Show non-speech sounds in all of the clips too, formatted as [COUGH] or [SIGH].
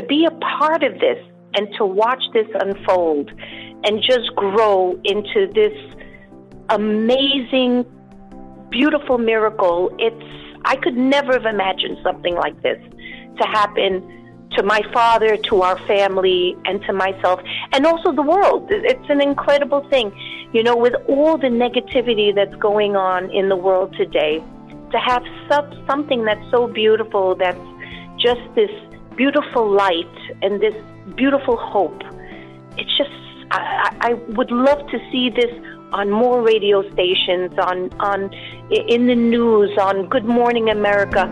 to be a part of this and to watch this unfold and just grow into this amazing, beautiful miracle. It's I could never have imagined something like this to happen to my father, to our family, and to myself, and also the world. It's an incredible thing. You know, with all the negativity that's going on in the world today, to have something that's so beautiful, that's just this beautiful light and this beautiful hope. It's just, I, I would love to see this on more radio stations, on, on in the news, on Good Morning America.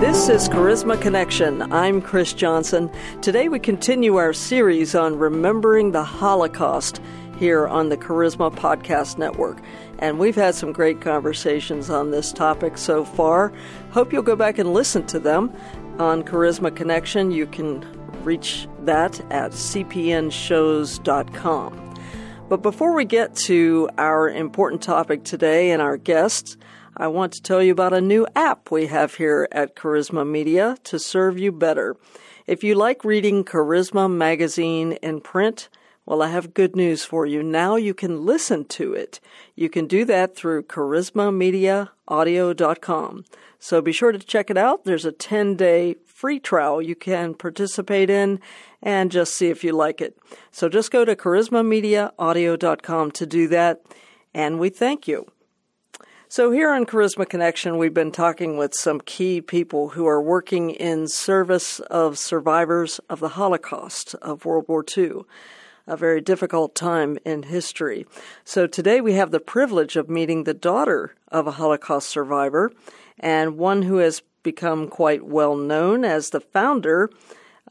This is Charisma Connection. I'm Chris Johnson. Today we continue our series on remembering the Holocaust here on the Charisma Podcast Network. And we've had some great conversations on this topic so far. Hope you'll go back and listen to them on Charisma Connection. You can reach that at cpnshows.com. But before we get to our important topic today and our guests, I want to tell you about a new app we have here at Charisma Media to serve you better. If you like reading Charisma Magazine in print, well, I have good news for you. Now you can listen to it. You can do that through charismamediaaudio.com. So be sure to check it out. There's a 10 day free trial you can participate in and just see if you like it. So just go to charismamediaaudio.com to do that. And we thank you. So, here on Charisma Connection, we've been talking with some key people who are working in service of survivors of the Holocaust of World War II, a very difficult time in history. So, today we have the privilege of meeting the daughter of a Holocaust survivor and one who has become quite well known as the founder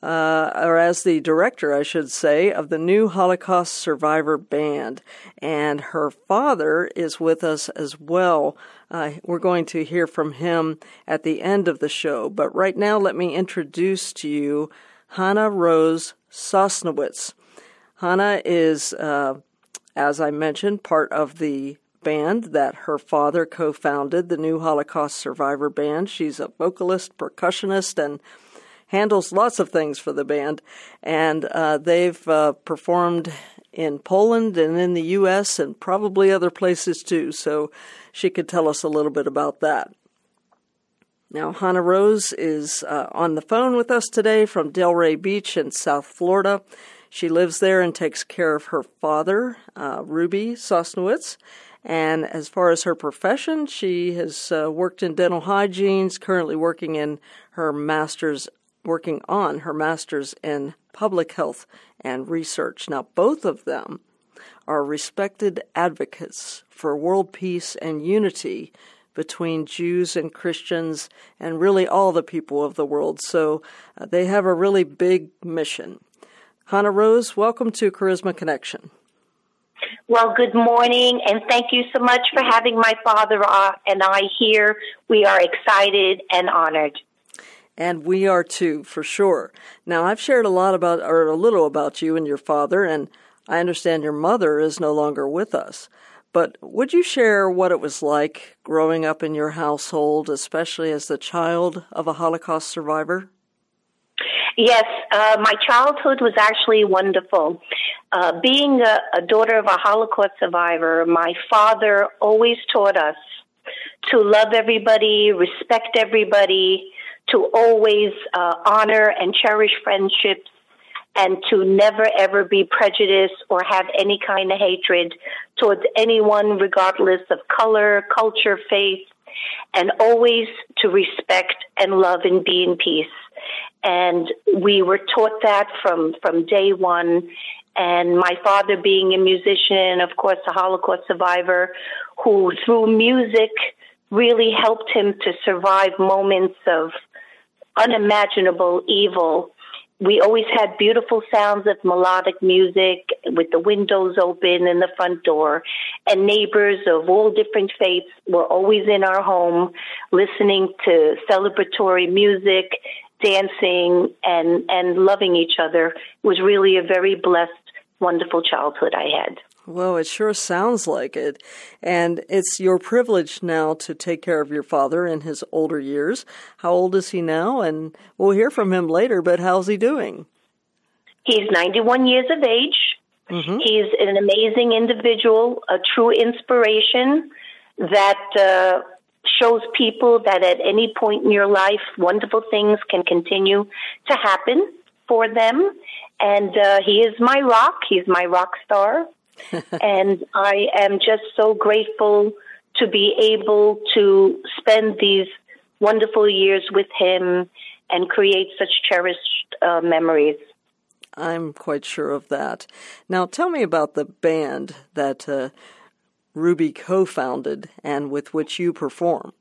uh, or as the director, I should say, of the new Holocaust Survivor Band. And her father is with us as well. Uh, we're going to hear from him at the end of the show. But right now, let me introduce to you Chana Rose Sosnowicz. Chana is, uh, as I mentioned, part of the band that her father co founded, the new Holocaust Survivor Band. She's a vocalist, percussionist, and handles lots of things for the band, and uh, they've uh, performed in Poland and in the U.S. and probably other places too. So she could tell us a little bit about that. Now, Chana Rose is uh, on the phone with us today from Delray Beach in South Florida. She lives there and takes care of her father, uh, Ruby Sosnowicz. And as far as her profession, she has uh, worked in dental hygiene, currently working in her master's working on her master's in public health and research. Now, both of them are respected advocates for world peace and unity between Jews and Christians and really all the people of the world. So uh, they have a really big mission. Chana Rose, welcome to Charisma Connection. Well, good morning, and thank you so much for having my father uh, and I here. We are excited and honored. And we are too, for sure. Now, I've shared a lot about, or a little about you and your father, and I understand your mother is no longer with us. But would you share what it was like growing up in your household, especially as the child of a Holocaust survivor? Yes, uh, my childhood was actually wonderful. Uh, being a, a daughter of a Holocaust survivor, my father always taught us to love everybody, respect everybody, to always uh, honor and cherish friendships and to never ever be prejudiced or have any kind of hatred towards anyone, regardless of color, culture, faith, and always to respect and love and be in peace. And we were taught that from, from day one. And my father being a musician, of course, a Holocaust survivor, who through music really helped him to survive moments of unimaginable evil. We always had beautiful sounds of melodic music with the windows open and the front door, and neighbors of all different faiths were always in our home listening to celebratory music, dancing, and, and loving each other. It was really a very blessed, wonderful childhood I had. Well, it sure sounds like it. And it's your privilege now to take care of your father in his older years. How old is he now? And we'll hear from him later, but how's he doing? He's 91 years of age. Mm-hmm. He's an amazing individual, a true inspiration that uh, shows people that at any point in your life, wonderful things can continue to happen for them. And uh, he is my rock. He's my rock star. [LAUGHS] and I am just so grateful to be able to spend these wonderful years with him and create such cherished uh, memories. I'm quite sure of that. Now, tell me about the band that uh, Ruby co founded and with which you perform.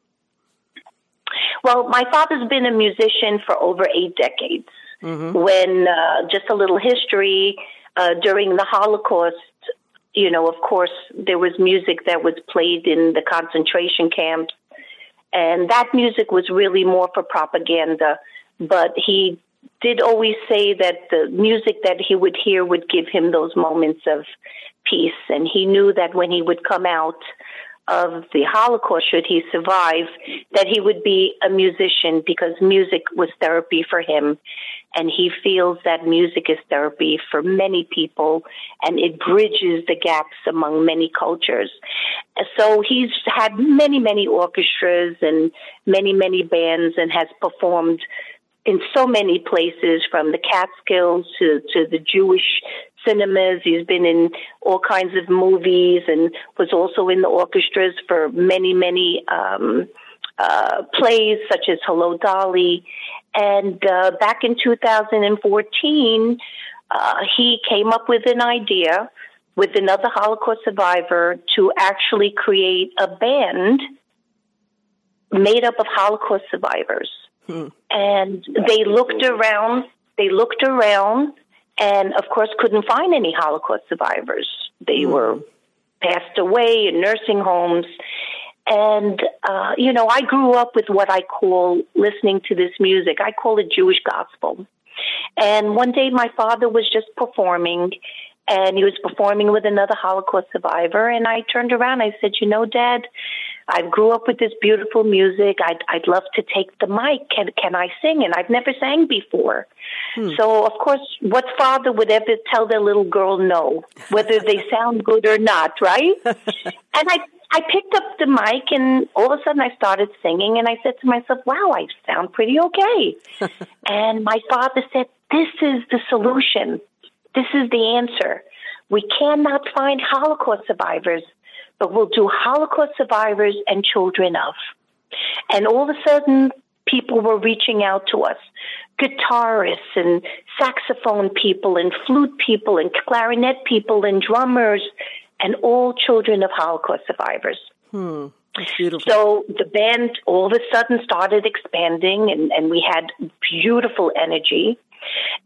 Well, my father's been a musician for over eight decades. Mm-hmm. When, uh, just a little history, uh, during the Holocaust, you know, of course, there was music that was played in the concentration camps, and that music was really more for propaganda. But he did always say that the music that he would hear would give him those moments of peace, and he knew that when he would come out of the Holocaust, should he survive, that he would be a musician because music was therapy for him. And he feels that music is therapy for many people and it bridges the gaps among many cultures. So he's had many, many orchestras and many, many bands and has performed in so many places from the Catskills to, to the Jewish cinemas. He's been in all kinds of movies and was also in the orchestras for many, many um, uh, plays such as Hello Dolly. And uh, back in 2014, uh, he came up with an idea with another Holocaust survivor to actually create a band made up of Holocaust survivors. Hmm. And they looked around, they looked around, and of course couldn't find any Holocaust survivors. They hmm. were passed away in nursing homes. And, uh, you know, I grew up with what I call listening to this music. I call it Jewish gospel. And one day my father was just performing and he was performing with another Holocaust survivor. And I turned around. I said, you know, Dad, I grew up with this beautiful music. I'd, I'd love to take the mic. Can, can I sing? And I've never sang before. Hmm. So, of course, what father would ever tell their little girl no, whether they [LAUGHS] sound good or not, right? [LAUGHS] and I, I picked up the mic and all of a sudden I started singing and I said to myself, wow, I sound pretty okay. [LAUGHS] and my father said, this is the solution. This is the answer. We cannot find Holocaust survivors but we'll do Holocaust survivors and children of. And all of a sudden, people were reaching out to us guitarists and saxophone people and flute people and clarinet people and drummers and all children of Holocaust survivors. Hmm. So the band all of a sudden started expanding and, and we had beautiful energy.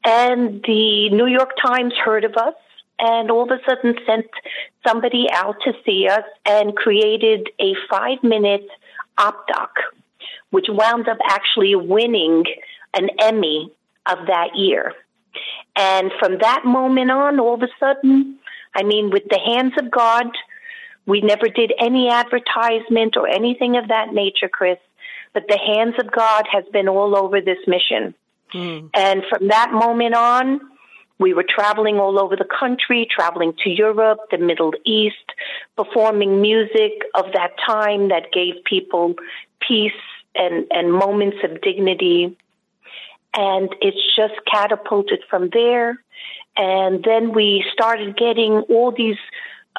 And the New York Times heard of us and all of a sudden sent somebody out to see us and created a five minute op doc, which wound up actually winning an Emmy of that year. And from that moment on, all of a sudden, I mean, with the hands of God, we never did any advertisement or anything of that nature, Chris, but the hands of God has been all over this mission. Mm. And from that moment on, we were traveling all over the country, traveling to Europe, the Middle East, performing music of that time that gave people peace and, and moments of dignity. And it's just catapulted from there. And then we started getting all these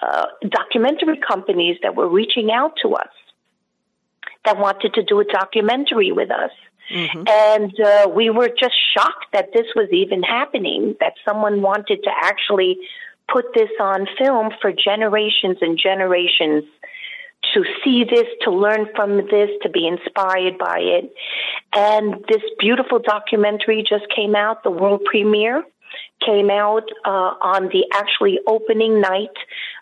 uh, documentary companies that were reaching out to us that wanted to do a documentary with us. Mm-hmm. And uh, we were just shocked that this was even happening, that someone wanted to actually put this on film for generations and generations to see this, to learn from this, to be inspired by it. And this beautiful documentary just came out, the world premiere came out uh, on the actually opening night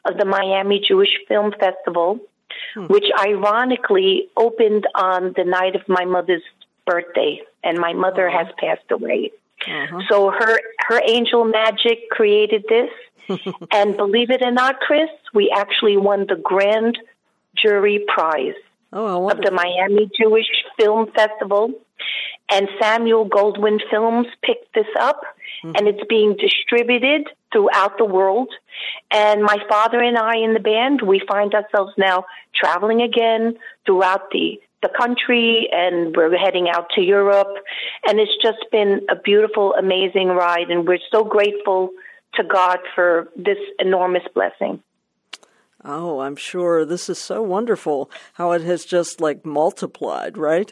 of the Miami Jewish Film Festival, hmm. which ironically opened on the night of my mother's birthday, and my mother has passed away. Uh-huh. So her her angel magic created this, [LAUGHS] and believe it or not, Chris, we actually won the grand jury prize oh, of the Miami Jewish Film Festival. And Samuel Goldwyn Films picked this up, mm-hmm. and it's being distributed throughout the world. And my father and I in the band, we find ourselves now traveling again throughout the the country and we're heading out to Europe and it's just been a beautiful amazing ride and we're so grateful to God for this enormous blessing. Oh, I'm sure this is so wonderful how it has just like multiplied, right?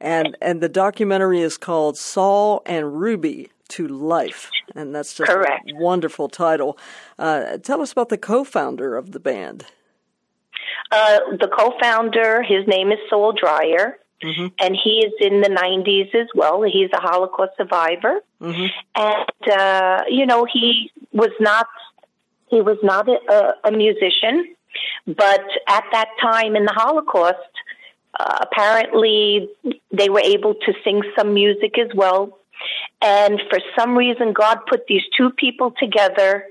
And and the documentary is called Saul and Ruby to Life, and that's just Correct. a wonderful title. Uh, tell us about the co-founder of the band. Uh, the co-founder, his name is Saul Dreyer, mm-hmm. and he is in the 90s as well. He's a Holocaust survivor, mm-hmm. and uh, you know he was not he was not a, a musician, but at that time in the Holocaust, uh, apparently they were able to sing some music as well. And for some reason, God put these two people together,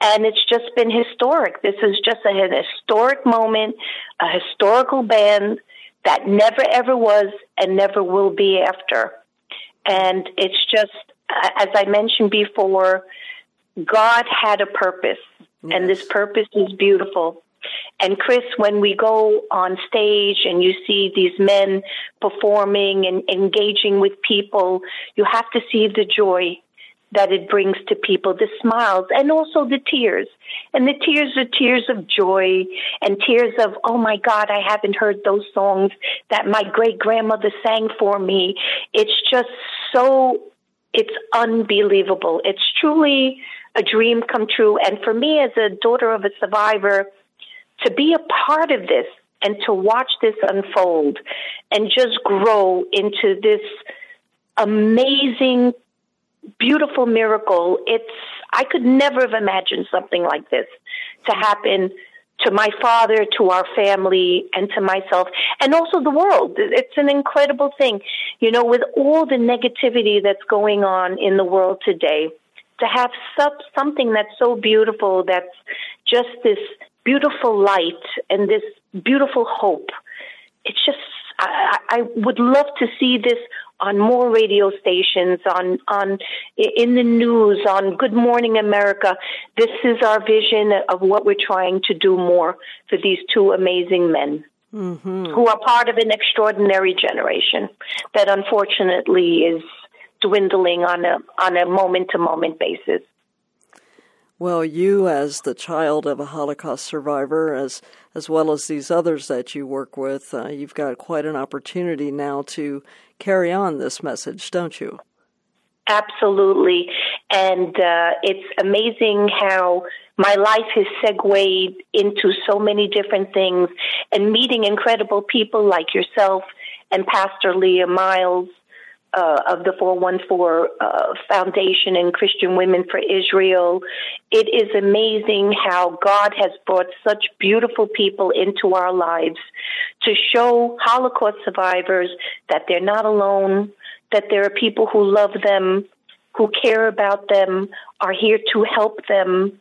and it's just been historic. This is just a, an historic moment, a historical band that never ever was and never will be after. And it's just, as I mentioned before, God had a purpose, yes. and this purpose is beautiful. And Chris, when we go on stage and you see these men performing and engaging with people, you have to see the joy that it brings to people, the smiles and also the tears. And the tears are tears of joy and tears of, oh my God, I haven't heard those songs that my great grandmother sang for me. It's just so, it's unbelievable. It's truly a dream come true. And for me, as a daughter of a survivor, to be a part of this and to watch this unfold and just grow into this amazing, beautiful miracle. It's, I could never have imagined something like this to happen to my father, to our family, and to myself, and also the world. It's an incredible thing. You know, with all the negativity that's going on in the world today, to have such, something that's so beautiful, that's just this beautiful light and this beautiful hope. It's just, I, I would love to see this on more radio stations, on, on, in the news, on Good Morning America. This is our vision of what we're trying to do more for these two amazing men. Mm-hmm. Who are part of an extraordinary generation that unfortunately is dwindling on a on a moment to moment basis. Well, you as the child of a Holocaust survivor, as as well as these others that you work with, uh, you've got quite an opportunity now to carry on this message, don't you? Absolutely, and uh, it's amazing how my life has segued into so many different things, and meeting incredible people like yourself and Pastor Leah Miles uh, of the 414 uh, Foundation and Christian Women for Israel. It is amazing how God has brought such beautiful people into our lives to show Holocaust survivors that they're not alone, that there are people who love them, who care about them, are here to help them,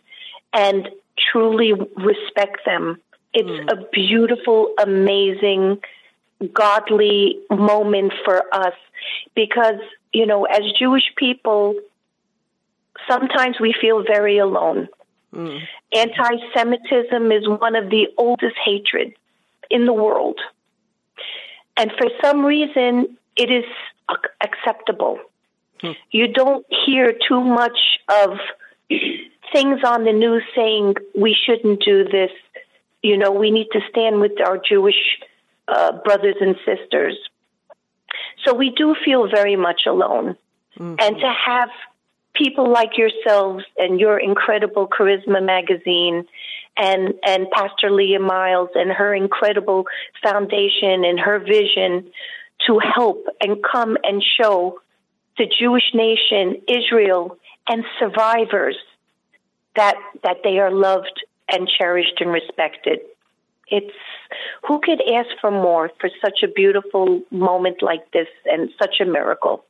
and truly respect them. It's mm. a beautiful, amazing godly moment for us because, you know, as Jewish people, sometimes we feel very alone. Mm. Anti Semitism is one of the oldest hatreds in the world. And for some reason, it is acceptable. Mm. You don't hear too much of things on the news saying we shouldn't do this. You know, we need to stand with our Jewish uh, brothers and sisters. So we do feel very much alone. Mm-hmm. And to have people like yourselves and your incredible Charisma magazine and, and Pastor Leah Miles and her incredible foundation and her vision to help and come and show the Jewish nation, Israel, and survivors that, that they are loved and cherished and respected it's who could ask for more for such a beautiful moment like this and such a miracle?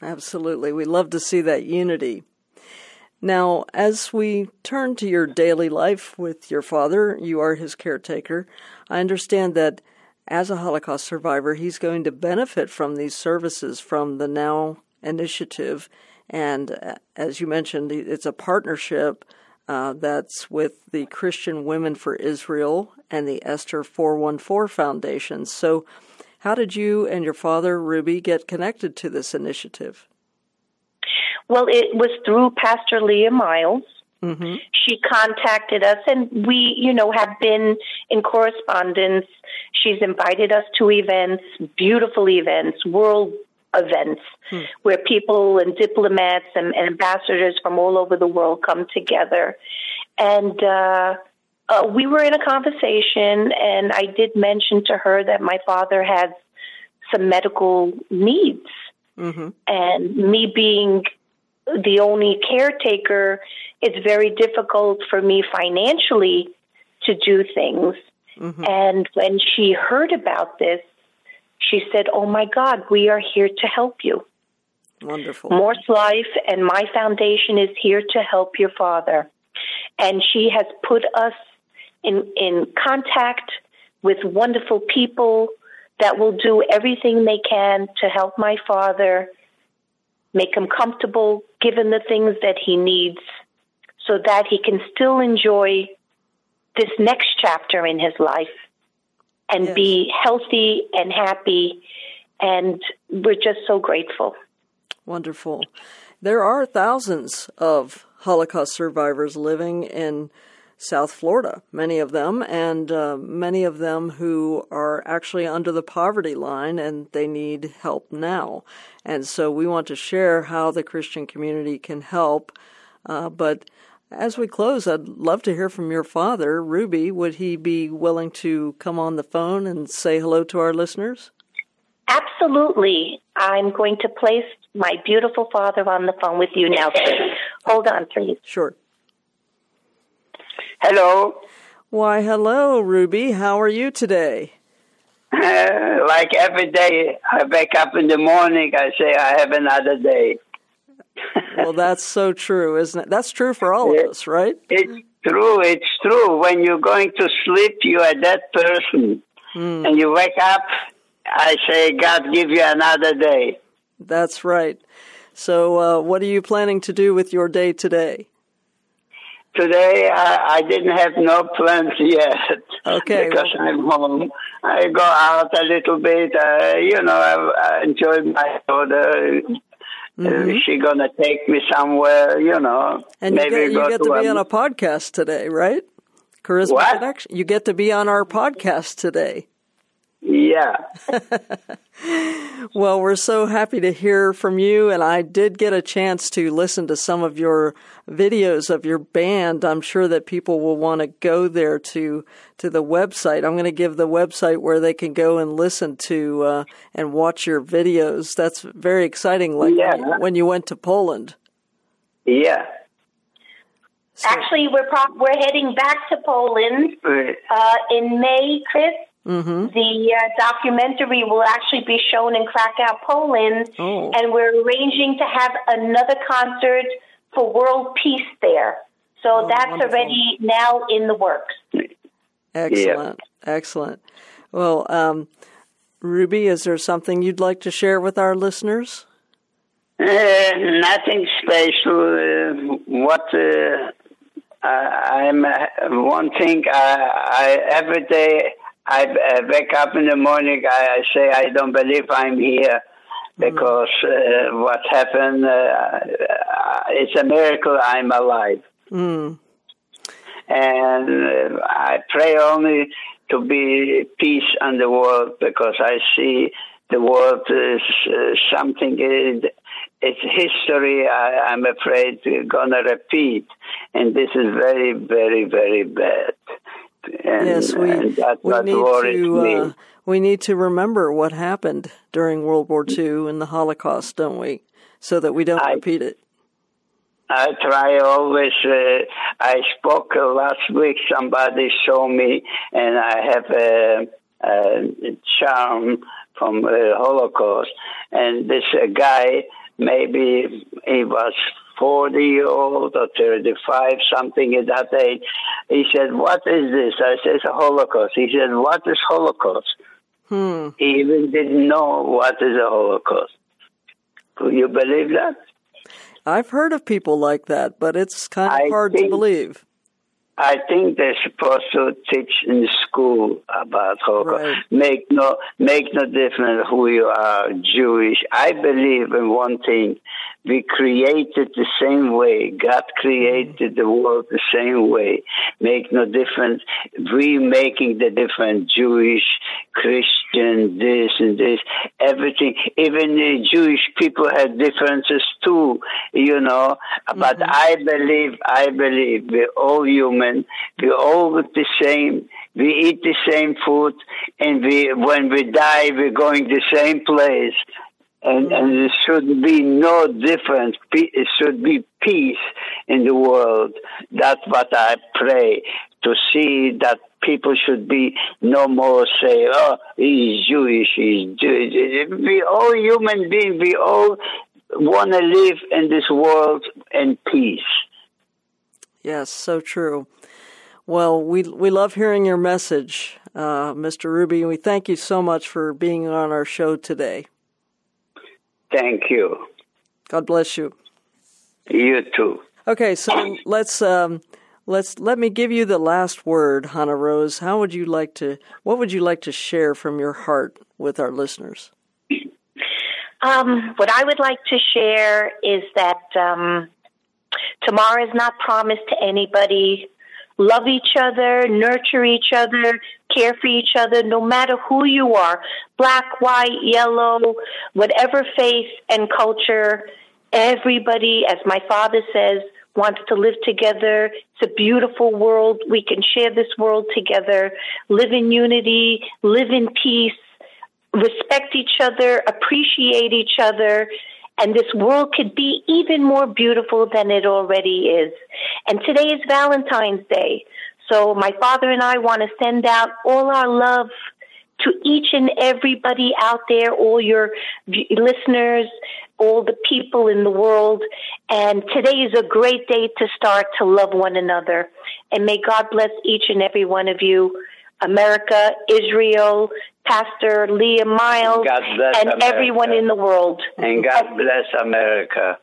Absolutely. We love to see that unity. Now, as we turn to your daily life with your father, you are his caretaker. I understand that as a Holocaust survivor, he's going to benefit from these services from the Now initiative. And uh, as you mentioned, it's a partnership uh, that's with the Christian Women for Israel and the Esther 414 Foundation. So, how did you and your father, Ruby, get connected to this initiative? Well, it was through Pastor Leah Miles. Mm-hmm. She contacted us, and we, you know, have been in correspondence. She's invited us to events, beautiful events, world events, hmm. where people and diplomats and, and, ambassadors from all over the world come together. And uh, uh, we were in a conversation, and I did mention to her that my father has some medical needs. Mm-hmm. And me being the only caretaker, it's very difficult for me financially to do things. Mm-hmm. And when she heard about this, she said, Oh my God, we are here to help you. Wonderful. Morse Life and my foundation is here to help your father. And she has put us in, in contact with wonderful people that will do everything they can to help my father, make him comfortable, give him the things that he needs so that he can still enjoy this next chapter in his life and yes. be healthy and happy. And we're just so grateful. Wonderful. There are thousands of Holocaust survivors living in South Florida, many of them, and uh, many of them who are actually under the poverty line and they need help now. And so we want to share how the Christian community can help. Uh, but as we close, I'd love to hear from your father, Ruby. Would he be willing to come on the phone and say hello to our listeners? Absolutely. I'm going to place my beautiful father on the phone with you now. Hold on, please. Sure. Hello. Why, hello, Ruby. How are you today? Uh, like every day, I wake up in the morning, I say, I have another day. Well, that's so true, isn't it? That's true for all of us, right? It's true. It's true. When you're going to sleep, you are that person. Mm. And you wake up, I say, God give you another day. That's right. So, uh, what are you planning to do with your day today? Today I, I didn't have no plans yet. Okay. because well, I'm home. I go out a little bit. Uh, you know, I, I enjoy my daughter. Mm-hmm. she gonna take me somewhere, you know. And maybe you get, you get to, to be on a podcast today, right? Charisma what? Connection. You get to be on our podcast today. Yeah. [LAUGHS] well, we're so happy to hear from you. And I did get a chance to listen to some of your videos of your band. I'm sure that people will want to go there to, to the website. I'm going to give the website where they can go and listen to, uh, and watch your videos. That's very exciting. Like yeah. when, you, went to Poland. Yeah. So. Actually, we're pro- we're heading back to Poland uh, in May, Chris. Mm-hmm. The uh, documentary will actually be shown in Krakow, Poland, oh. and we're arranging to have another concert for world peace there. So oh, that's wonderful. already now in the works. Excellent, yeah. excellent. Well, um, Ruby, is there something you'd like to share with our listeners? Uh, nothing special. Uh, what uh, I'm uh, one thing I every day I uh, wake up in the morning. I, I, say I don't believe I'm here because uh, what happened. Uh, it's a miracle I'm alive. Mm. And uh, I pray only to be peace in the world because I see the world is uh, something. it's history. I, I'm afraid gonna repeat, and this is very, very, very bad. And, yes, we, we need to uh, we need to remember what happened during World War II and the Holocaust, don't we? So that we don't I, repeat it. I try always. Uh, I spoke uh, last week. Somebody showed me, and I have a, a charm from the Holocaust, and this uh, guy maybe he was 40 year old or 35, something at that age. He said, What is this? I said, It's a Holocaust. He said, What is Holocaust? Hmm. He even didn't know what is a Holocaust. Could you believe that? I've heard of people like that, but it's kind of I hard to believe. I think they're supposed to teach in school about Holocaust. Right. Make no make no difference who you are, Jewish. I believe in one thing. We created the same way. God created the world the same way. Make no difference. We making the difference. Jewish, Christian, this and this, everything. Even the Jewish people had differences too, you know. But mm-hmm. I believe, I believe we're all human. We're all the same. We eat the same food, and we when we die, we're going the same place. And, and there should be no difference. It should be peace in the world. That's what I pray to see that people should be no more say, oh, he's Jewish, he's Jewish. We all human beings. We all want to live in this world in peace. Yes, so true. Well, we we love hearing your message, uh, Mr. Ruby, and we thank you so much for being on our show today. Thank you. God bless you. You too. Okay, so let's um, let's let me give you the last word, Chana Rose. How would you like to? What would you like to share from your heart with our listeners? Um, what I would like to share is that um, tomorrow is not promised to anybody. Love each other, nurture each other, care for each other, no matter who you are black, white, yellow, whatever faith and culture. Everybody, as my father says, wants to live together. It's a beautiful world. We can share this world together, live in unity, live in peace respect each other, appreciate each other, and this world could be even more beautiful than it already is. And today is Valentine's Day. So my father and I want to send out all our love to each and everybody out there, all your listeners, all the people in the world. And today is a great day to start to love one another. And may God bless each and every one of you. America, Israel, Pastor Leah Miles, God bless and America. everyone in the world. And God bless America.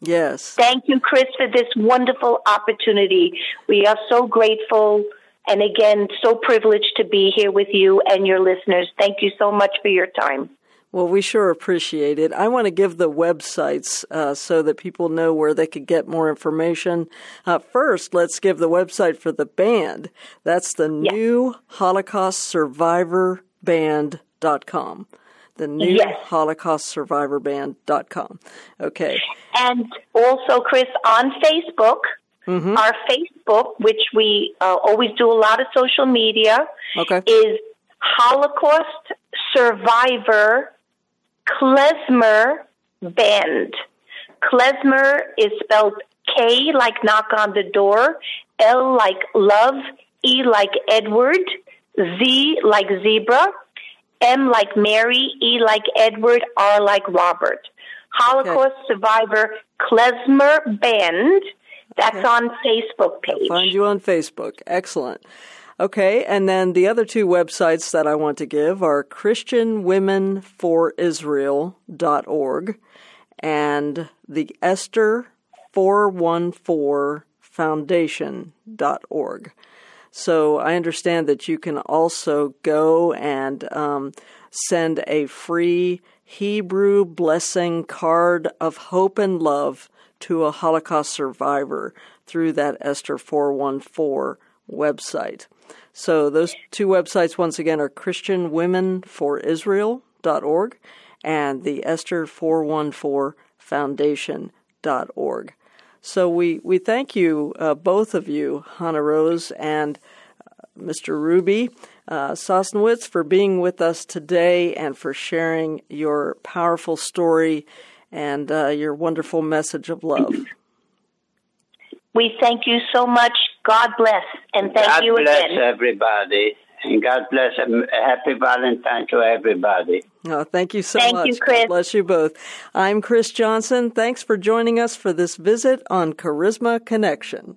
Yes. Thank you, Chris, for this wonderful opportunity. We are so grateful and again, so privileged to be here with you and your listeners. Thank you so much for your time. Well, we sure appreciate it. I want to give the websites uh, so that people know where they could get more information. Uh, first, let's give the website for the band. That's the Yes. new Holocaust Survivor Band.com. The new Yes. Holocaust Survivor Band.com. Okay. And also, Chris, on Facebook, our Facebook, which we uh, always do a lot of social media, Okay. is Holocaust Survivor Klezmer Band. Klezmer is spelled K like knock on the door, L like love, E like Edward, Z like zebra, M like Mary, E like Edward, R like Robert. Holocaust Survivor Klezmer Band. That's Okay. on Facebook page. Find you on Facebook. Excellent. Okay, and then the other two websites that I want to give are ChristianWomenForIsrael.org and the Esther 414 Foundation.org. So I understand that you can also go and um, send a free Hebrew blessing card of hope and love to a Holocaust survivor through that Esther 414 website. So those two websites, once again, are ChristianWomenForIsrael.org and the Esther 414 Foundation.org. So we, we thank you, uh, both of you, Chana Rose and uh, Mr. Ruby uh, Sosnowicz, for being with us today and for sharing your powerful story and uh, your wonderful message of love. We thank you so much. God bless. And thank God you bless again. everybody. And God bless. them. Happy Valentine to everybody. Oh, thank you so thank much. You, Chris. God bless you both. I'm Chris Johnson. Thanks for joining us for this visit on Charisma Connection.